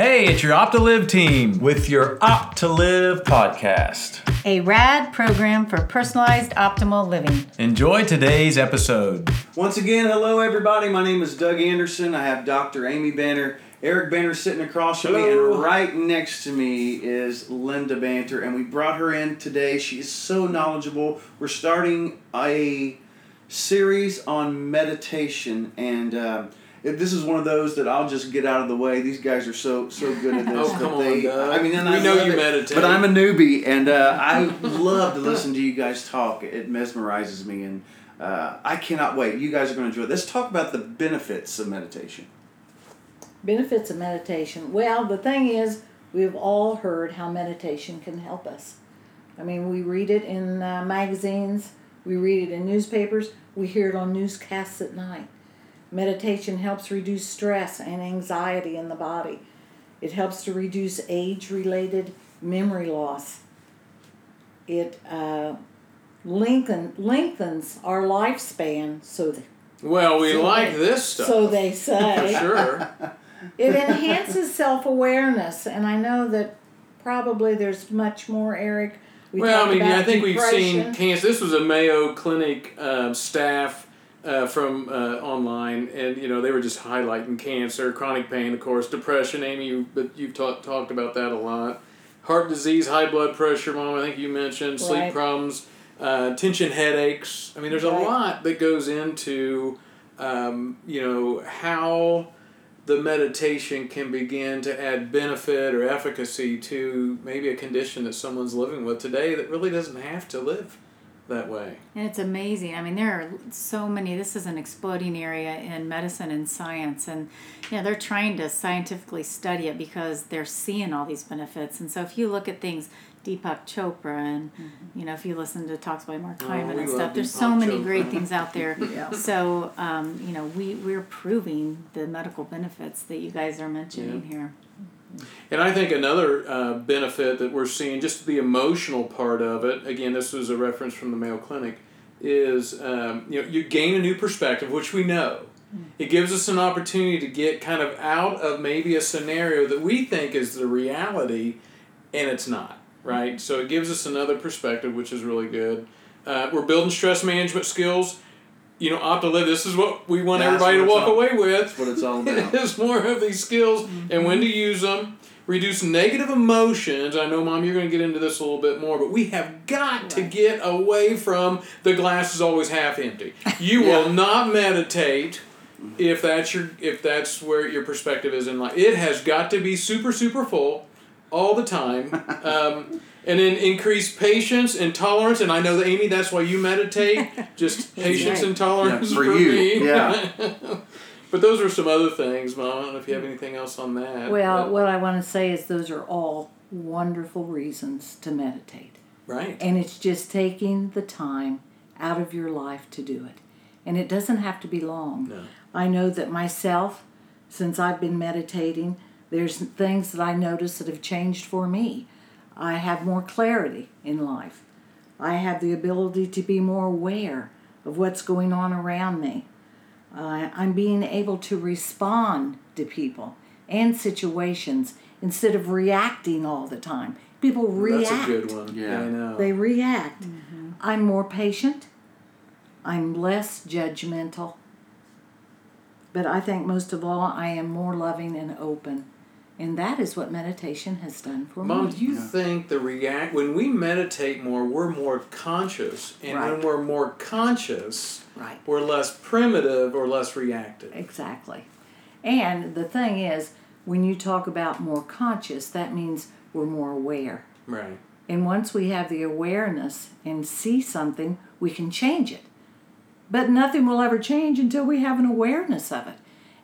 Hey, it's your Opt to Live team with your Opt to Live podcast. A rad program for personalized optimal living. Enjoy today's episode. Once again, hello everybody. My name is Doug Anderson. I have Dr. Amy Banner, Eric Banner sitting across from me, and right next to me is Linda Banner. And we brought her in today. She is so knowledgeable. We're starting a series on meditation, and um, if this is one of those that I'll just get out of the way. These guys are so so good at this. Oh, that come on, they, Doug. I mean, and We I know you it, meditate. but I'm a newbie, and uh, I love to listen to you guys talk. It mesmerizes me, and uh, I cannot wait. You guys are going to enjoy it. Let's talk about the benefits of meditation. Benefits of meditation. Well, the thing is, we've all heard how meditation can help us. I mean, we read it in uh, magazines, we read it in newspapers, we hear it on newscasts at night. Meditation helps reduce stress and anxiety in the body. It helps to reduce age related memory loss. It uh, lengthen, lengthens our lifespan, so, Well, we So like they- this stuff. so they for say. sure. It enhances self awareness, and I know that probably there's much more, Eric. We well, I mean, I think we've seen cancer. This was a Mayo Clinic um, staff uh, from uh, online, and you know they were just highlighting cancer, chronic pain, of course, depression. Amy, you, but you've talked talked about that a lot. Heart disease, high blood pressure, mom. I think you mentioned sleep Right. problems, uh, tension headaches. I mean, there's a Right. lot that goes into um, you know how the meditation can begin to add benefit or efficacy to maybe a condition that someone's living with today that really doesn't have to live that way. And it's amazing. I mean, there are so many. This is an exploding area in medicine and science, and you know they're trying to scientifically study it because they're seeing all these benefits. And so, if you look at things, Deepak Chopra, and you know, if you listen to talks by Mark Oh, Hyman we and stuff, there's Deepak so many Chopra. great things out there. Yeah. So, um, you know, we we're proving the medical benefits that you guys are mentioning here. And I think another uh, benefit that we're seeing, just the emotional part of it, again, this was a reference from the Mayo Clinic, is um, you know you gain a new perspective, which we know. It gives us an opportunity to get kind of out of maybe a scenario that we think is the reality, and it's not, right? So it gives us another perspective, which is really good. Uh, we're building stress management skills. You know, opt to live. This is what we want That's everybody to walk all- away with That's what it's all about. is more of these skills mm-hmm. and when to use them. Reduce negative emotions. I know, Mom, you're going to get into this a little bit more, but we have got to get away from the glass is always half empty. You will not meditate if that's your if that's where your perspective is in life. It has got to be super super full all the time. Um, and then increase patience and tolerance. And I know that Amy, that's why you meditate. Just patience right. and tolerance Yeah, for for you, me. yeah. But those are some other things, Mom. I don't know if you have anything else on that. Well, but- what I want to say is those are all wonderful reasons to meditate. right. And it's just taking the time out of your life to do it. And it doesn't have to be long. No. I know that myself, since I've been meditating, there's things that I notice that have changed for me. I have more clarity in life. I have the ability to be more aware of what's going on around me. Uh, I'm being able to respond to people and situations instead of reacting all the time. People react. That's a good one. Yeah. I know. They react. I'm more patient. I'm less judgmental. But I think most of all, I am more loving and open. And that is what meditation has done for Mom, me. Mom, do you think the react when we meditate more, we're more conscious, and when we're more conscious, Right. we're less primitive or less reactive. Exactly. And the thing is, when you talk about more conscious, that means we're more aware. Right. And once we have the awareness and see something, we can change it. But nothing will ever change until we have an awareness of it.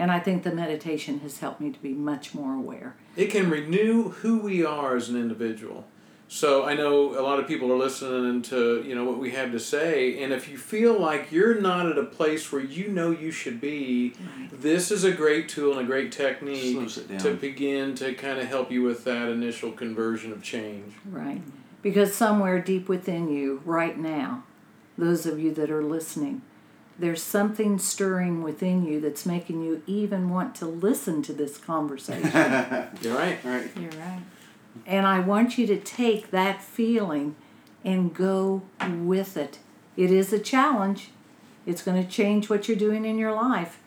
And I think the meditation has helped me to be much more aware. It can renew who we are as an individual. So I know a lot of people are listening to you know what we have to say, and if you feel like you're not at a place where you know you should be, this is a great tool and a great technique Slows it down. to begin to kind of help you with that initial conversion of change. Right. Because somewhere deep within you, right now, those of you that are listening, there's something stirring within you that's making you even want to listen to this conversation. You're right. Right. You're right. and I want you to take that feeling and go with it. It is a challenge. It's going to change what you're doing in your life,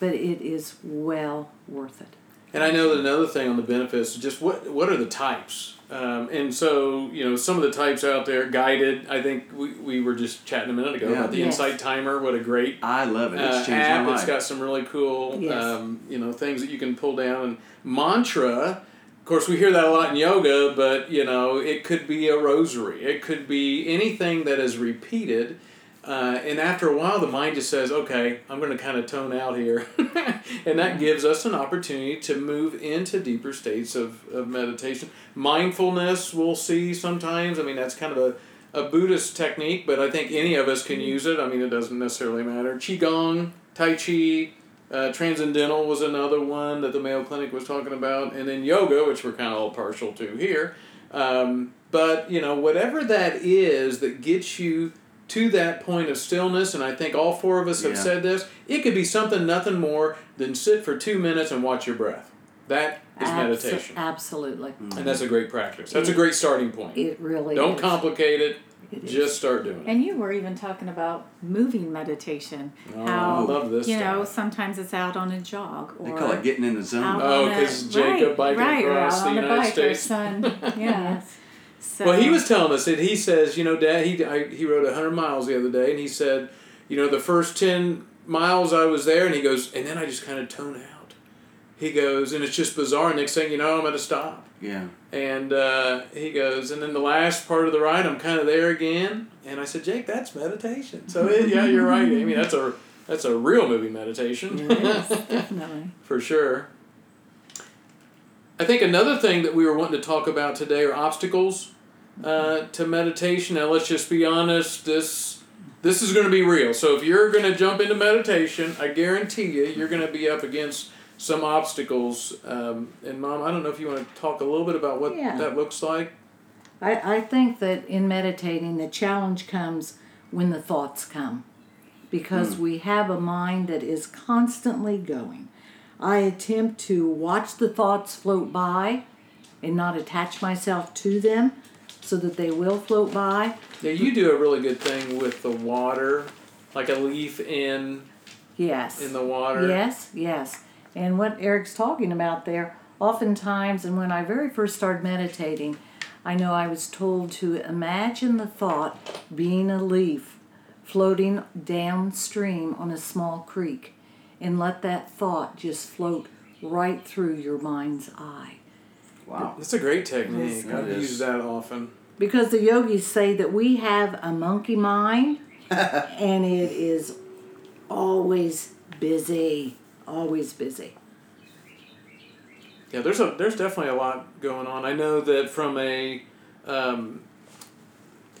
but it is well worth it. And I know that another thing on the benefits is just what what are the types? Um, and so you know some of the types out there guided. I think we, we were just chatting a minute ago Yeah. about the Yes. Insight Timer. What a great I love it. It's uh, changed app. my It's life. got some really cool, Yes. um, you know, things that you can pull down. And mantra, of course, we hear that a lot in yoga, but you know, it could be a rosary. It could be anything that is repeated. Uh, and after a while, the mind just says, "Okay, I'm going to kind of tone out here," and that gives us an opportunity to move into deeper states of, of meditation. Mindfulness, we'll see sometimes. I mean, that's kind of a a Buddhist technique, but I think any of us can use it. I mean, it doesn't necessarily matter. Qigong, Tai Chi, uh, Transcendental was another one that the Mayo Clinic was talking about, and then yoga, which we're kind of all partial to here. Um, but, you know, whatever that is that gets you to that point of stillness, and I think all four of us have Yeah. said this, it could be something nothing more than sit for two minutes and watch your breath. That is Abso- meditation. Absolutely. Mm. And that's a great practice. That's a great starting point. It really Don't is. complicate it. It is. Just start doing it. And you were even talking about moving meditation. Oh, how I love this you know sometimes it's out on a jog or They call it getting in the zone. Oh, 'cause Jacob right, biking right, across out the United States. Or son, yeah. So, Well, he was telling us that he says, you know, Dad, he I, he rode hundred miles the other day, and he said, you know, the first ten miles I was there, and he goes, and then I just kind of tone out. He goes, and it's just bizarre. Next thing you know, I'm at a stop, Yeah. and uh, he goes, and then the last part of the ride, I'm kind of there again, and I said, Jake, that's meditation. So it, yeah, you're right, Amy. That's a that's a real movie meditation. definitely. for sure. I think another thing that we were wanting to talk about today are obstacles uh, to meditation. Now, let's just be honest. This this is going to be real. So, if you're going to jump into meditation, I guarantee you, you're going to be up against some obstacles. Um, and, Mom, I don't know if you want to talk a little bit about what Yeah. that looks like. I, I think that in meditating, the challenge comes when the thoughts come because we have a mind that is constantly going. I attempt to watch the thoughts float by and not attach myself to them so that they will float by. Now, you do a really good thing with the water, like a leaf in Yes. in the water. Yes, yes. And what Eric's talking about there, oftentimes, and when I very first started meditating, I know I was told to imagine the thought being a leaf floating downstream on a small creek and let that thought just float right through your mind's eye. Wow. That's a great technique. It I've is. used that often. Because the yogis say that we have a monkey mind and it is always busy, always busy. Yeah, there's a there's definitely a lot going on. I know that from a, um,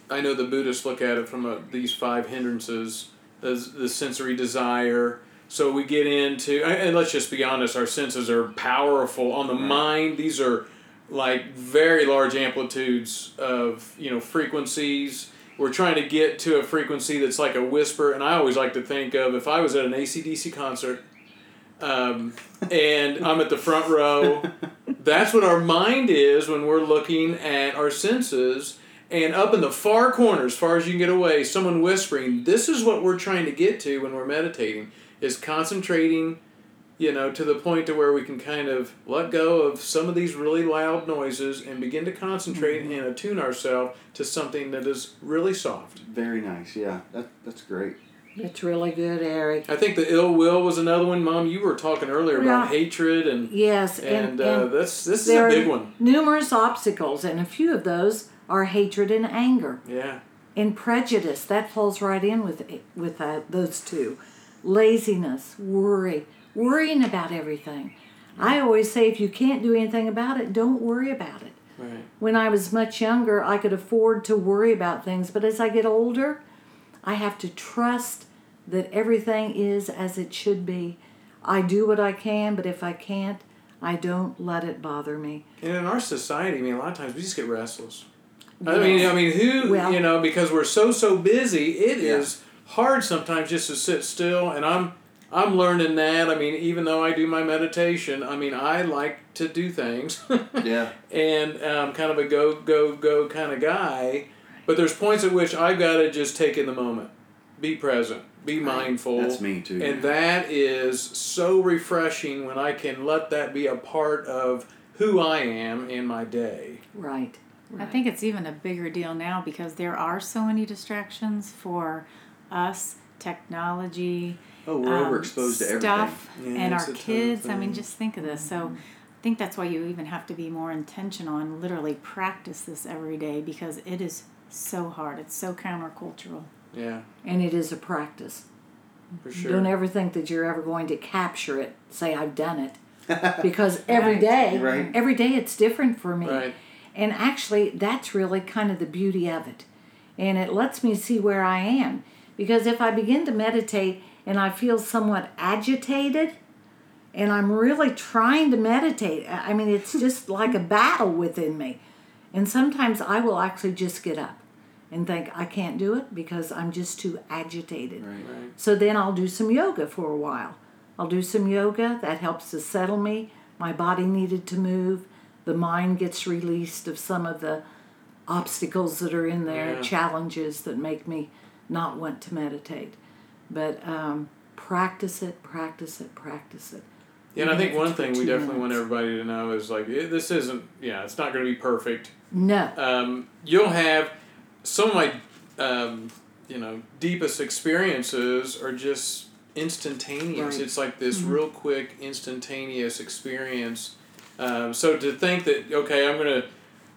I know the Buddhists look at it from a, these five hindrances, as the sensory desire. So we get into, and let's just be honest, our senses are powerful on the mind. These are like very large amplitudes of you know frequencies. We're trying to get to a frequency that's like a whisper, and I always like to think of if I was at an ACDC concert um, and I'm at the front row. That's what our mind is when we're looking at our senses. And up in the far corner, as far as you can get away, someone whispering, this is what we're trying to get to when we're meditating, is concentrating, you know, to the point to where we can kind of let go of some of these really loud noises and begin to concentrate and attune ourselves to something that is really soft. Very nice. Yeah. That that's great. It's really good, Eric. I think the ill will was another one. Mom, you were talking earlier about hatred and Yes, and, and, uh, and that's this is a big are one. numerous obstacles, and a few of those are hatred and anger. Yeah, And prejudice, that falls right in with with uh, those two. Laziness, worry, worrying about everything. I always say if you can't do anything about it, don't worry about it. right. When I was much younger, I could afford to worry about things, but as I get older, I have to trust that everything is as it should be. I do what I can, but if I can't, I don't let it bother me. And in our society, I mean, a lot of times we just get restless. I mean, Yes. I mean, who Well- you know, because we're so so busy, it is Yeah. hard sometimes just to sit still, and I'm I'm learning that. I mean, even though I do my meditation, I mean, I like to do things, Yeah. and I'm kind of a go go go kind of guy. But there's points at which I've got to just take in the moment, be present, be mindful. That's me too. And that is so refreshing when I can let that be a part of who I am in my day. Right. I think it's even a bigger deal now because there are so many distractions for us, technology, oh, we're um, overexposed to everything. stuff, Yeah, and our a ton of kids. I mean, just think of this. So, I think that's why you even have to be more intentional and literally practice this every day because it is so hard. It's so countercultural. Yeah, And it is a practice. for sure. Don't ever think that you're ever going to capture it. Say I've done it, because every Right. day, Right. every day it's different for me. Right. And actually, that's really kind of the beauty of it, and it lets me see where I am. Because if I begin to meditate and I feel somewhat agitated, and I'm really trying to meditate, I mean, it's just like a battle within me. And sometimes I will actually just get up and think I can't do it because I'm just too agitated. Right. Right. So then I'll do some yoga for a while. I'll do some yoga that helps to settle me. My body needed to move. The mind gets released of some of the obstacles that are in there, Yeah. challenges that make me not want to meditate. But um, practice it, practice it, practice it. Yeah, and I think one thing we definitely want everybody to know is like it, this isn't. Yeah, it's not going to be perfect. No. Um, you'll have some of my, um, you know, deepest experiences are just instantaneous. Right. It's like this real quick, instantaneous experience. Um, so to think that okay, I'm gonna,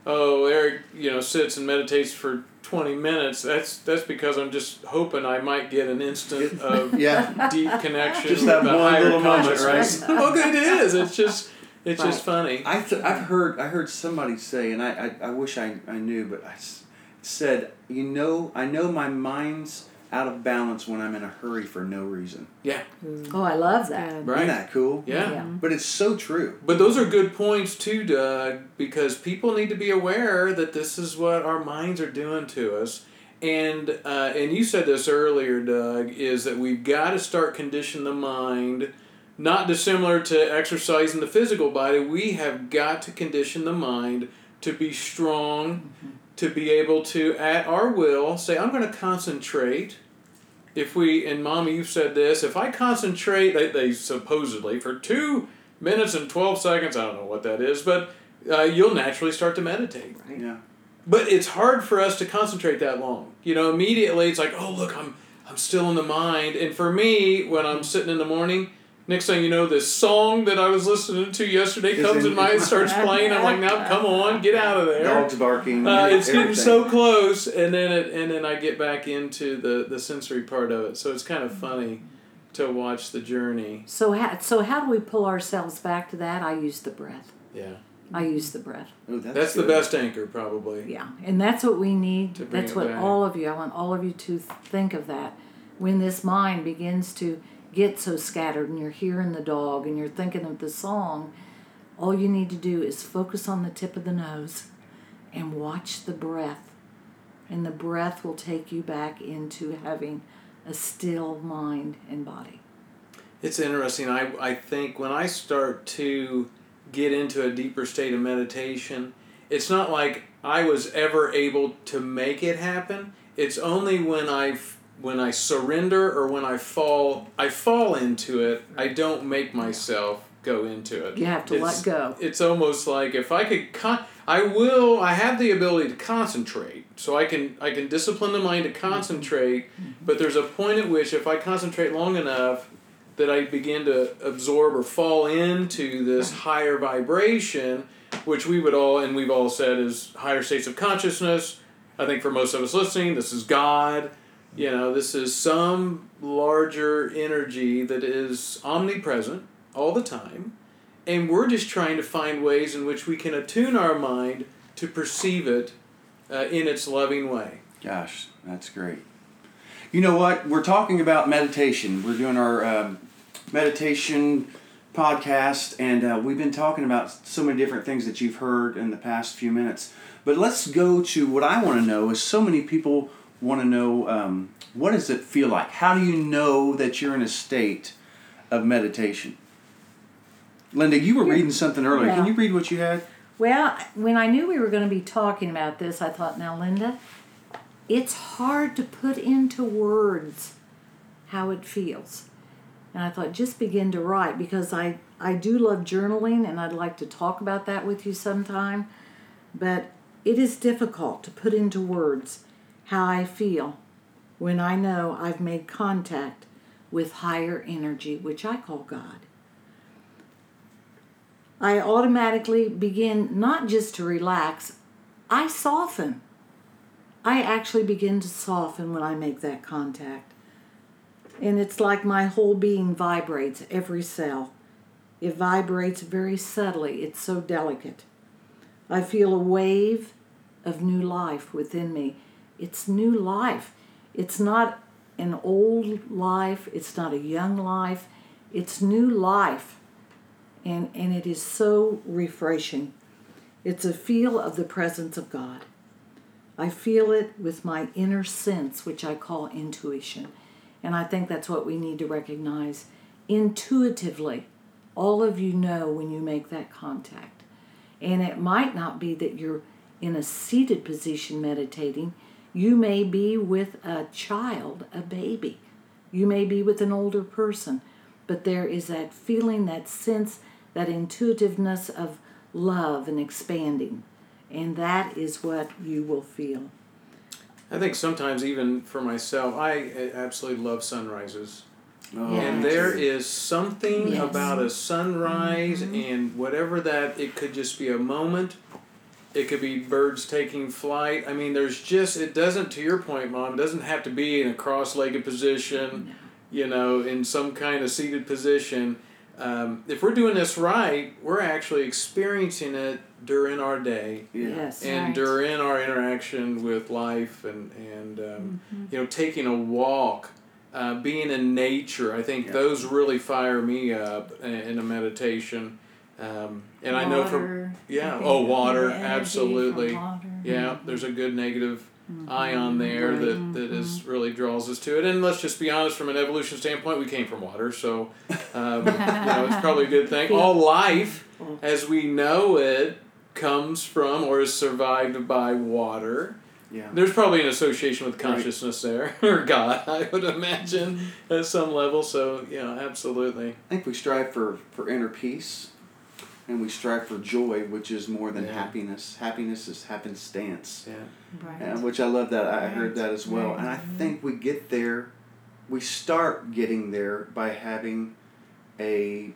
oh Eric, you know, sits and meditates for twenty minutes. That's that's because I'm just hoping I might get an instant of Yeah. deep connection Just that one little moment, consciousness. well, it is. It's just it's just funny. I th- I've heard I heard somebody say, and I, I, I wish I, I knew, but I s- said, you know, I know my mind's out of balance when I'm in a hurry for no reason. Yeah. Oh, I love that. Right? Isn't that cool? Yeah. Yeah. But it's so true. But those are good points too, Doug, because people need to be aware that this is what our minds are doing to us. And uh, and you said this earlier, Doug, is that we've got to start conditioning the mind, not dissimilar to exercising the physical body. We have got to condition the mind to be strong, to be able to, at our will, say, I'm going to concentrate. If we, and Mommy, you've said this, if I concentrate, they, they supposedly, for two minutes and 12 seconds, I don't know what that is, but uh, you'll naturally start to meditate. Yeah. But it's hard for us to concentrate that long. You know, immediately it's like, oh look, I'm I'm still in the mind. And for me, when I'm sitting in the morning, next thing you know, this song that I was listening to yesterday Is comes in- in head, starts playing. I'm like, now come on, get out of there. Dogs barking. Uh, it's getting so close, and then it, and then I get back into the the sensory part of it. So it's kind of funny to watch the journey. So how, so how do we pull ourselves back to that? I use the breath. Yeah, I use the breath. Oh, that's that's the best anchor, probably. Yeah, and that's what we need. To bring That's it what back. all of you. I want all of you to think of that. When this mind begins to get so scattered, and you're hearing the dog, and you're thinking of the song, all you need to do is focus on the tip of the nose, and watch the breath, and the breath will take you back into having a still mind and body. It's interesting. I, I think when I start to get into a deeper state of meditation, it's not like I was ever able to make it happen. It's only when I when I surrender or when I fall I fall into it. I don't make myself go into it. You have to It's- let go. It's almost like if I could con- I will I have the ability to concentrate. So I can I can discipline the mind to mm-hmm. concentrate, mm-hmm. but there's a point at which if I concentrate long enough that I begin to absorb or fall into this higher vibration, which we would all and we've all said is higher states of consciousness. I think for most of us listening, this is God. You know, this is some larger energy that is omnipresent all the time. And we're just trying to find ways in which we can attune our mind to perceive it uh, in its loving way. Gosh, that's great. You know what? We're talking about meditation. We're doing our um, meditation podcast, and uh, we've been talking about so many different things that you've heard in the past few minutes. But let's go to what I want to know is so many people want to know um, what does it feel like? How do you know that you're in a state of meditation? Linda, you were reading something earlier. Can you read what you had? Well, when I knew we were going to be talking about this, I thought, now, Linda, it's hard to put into words how it feels. And I thought, just begin to write because I, I do love journaling and I'd like to talk about that with you sometime. But it is difficult to put into words how I feel when I know I've made contact with higher energy, which I call God. I automatically begin not just to relax, I soften. I actually begin to soften when I make that contact. And it's like my whole being vibrates, every cell. It vibrates very subtly, it's so delicate. I feel a wave of new life within me. It's new life. It's not an old life, it's not a young life, it's new life and, and it is so refreshing. It's a feel of the presence of God. I feel it with my inner sense, which I call intuition. And I think that's what we need to recognize. Intuitively, all of you know when you make that contact. And it might not be that you're in a seated position meditating, you may be with a child, a baby. You may be with an older person, but there is that feeling, that sense, that intuitiveness of love and expanding. And that is what you will feel. I think sometimes even for myself, I absolutely love sunrises. Oh, Yeah. And there is something Yes. about a sunrise mm-hmm. and whatever that it could just be a moment. It could be birds taking flight. I mean, there's just it doesn't to your point, mom. It doesn't have to be in a cross-legged position, you know, in some kind of seated position. Um, if we're doing this right, we're actually experiencing it during our day Yes. and Right. during our interaction with life and and um, you know taking a walk uh, being in nature i think Yeah. those really fire me up in, in a meditation um, and i know from yeah oh water the absolutely. water. yeah there's a good negative ion there Right. that, that is really draws us to it. And let's just be honest from an evolution standpoint we came from water so um, you know it's probably a good thing. All life as we know it comes from or is survived by water. Yeah. there's probably an association with consciousness there or god i would imagine at some level so yeah absolutely. I think we strive for, for inner peace and we strive for joy, which is more than Yeah. happiness. Happiness is happenstance. yeah Right. And which I love that. I I heard that as well. Right. And I think we get there, we start getting there by having a,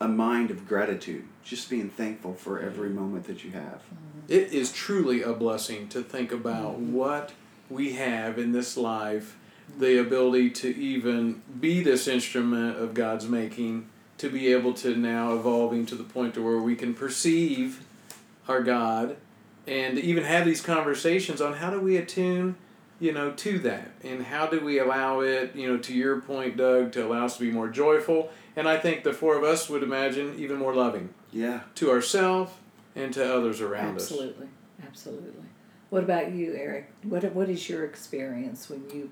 a mind of gratitude, just being thankful for every mm-hmm. moment that you have. Mm-hmm. it is truly a blessing to think about mm-hmm. what we have in this life the ability to even be this instrument of god's making to be able to now evolving to the point to where we can perceive our god and even have these conversations on how do we attune you know to that and how do we allow it you know to your point doug to allow us to be more joyful and i think the four of us would imagine even more loving Yeah. to ourselves and to others around us Absolutely. Absolutely. What about you, Eric? What What is your experience when you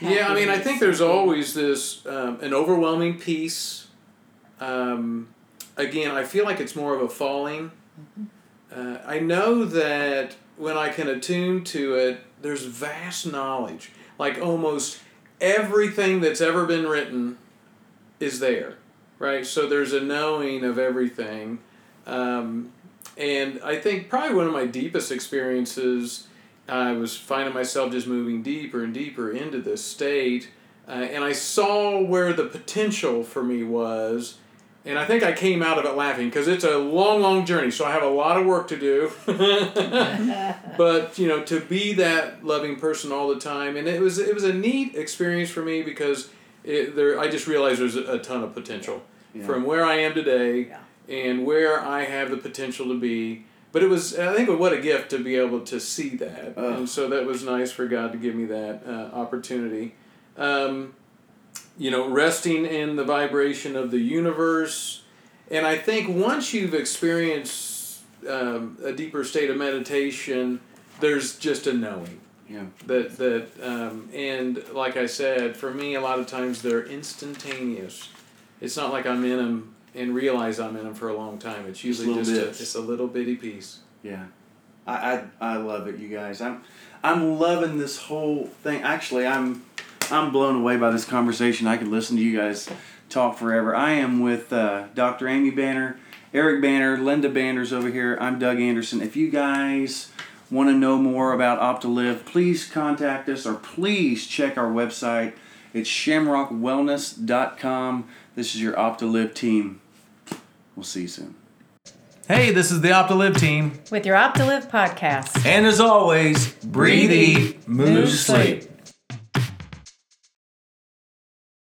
Yeah, I mean, I think there's always this um, an overwhelming peace. Um, again, I feel like it's more of a falling. Uh, I know that when I can attune to it, there's vast knowledge. Like almost everything that's ever been written is there, right? So there's a knowing of everything. Um, and I think probably one of my deepest experiences, I was finding myself just moving deeper and deeper into this state. Uh, and I saw where the potential for me was. And I think I came out of it laughing because it's a long, long journey. So I have a lot of work to do. but you know, to be that loving person all the time, and it was it was a neat experience for me because it, there I just realized there's a, ton of potential Yeah. from where I am today Yeah. and where I have the potential to be. But it was I think what a gift to be able to see that, Ugh. and so that was nice for God to give me that uh, opportunity. Um, you know, resting in the vibration of the universe. And I think once you've experienced um, a deeper state of meditation, there's just a knowing. Yeah. that that um, and like I said, for me, a lot of times they're instantaneous. It's not like I'm in them and realize I'm in them for a long time. It's usually little just a, it's a little bitty piece. Yeah, I, I I love it, you guys. I'm I'm loving this whole thing. Actually, I'm I'm blown away by this conversation. I could listen to you guys talk forever. I am with uh, Dr. Amy Banner, Eric Banner, Linda Banners over here. I'm Doug Anderson. If you guys want to know more about Opt2Liv, please contact us or please check our website. It's shamrockwellness.com. This is your Opt2Liv team. We'll see you soon. Hey, this is the Opt2Liv team. With your Opt2Liv podcast. And as always, breathe, eat, move, sleep.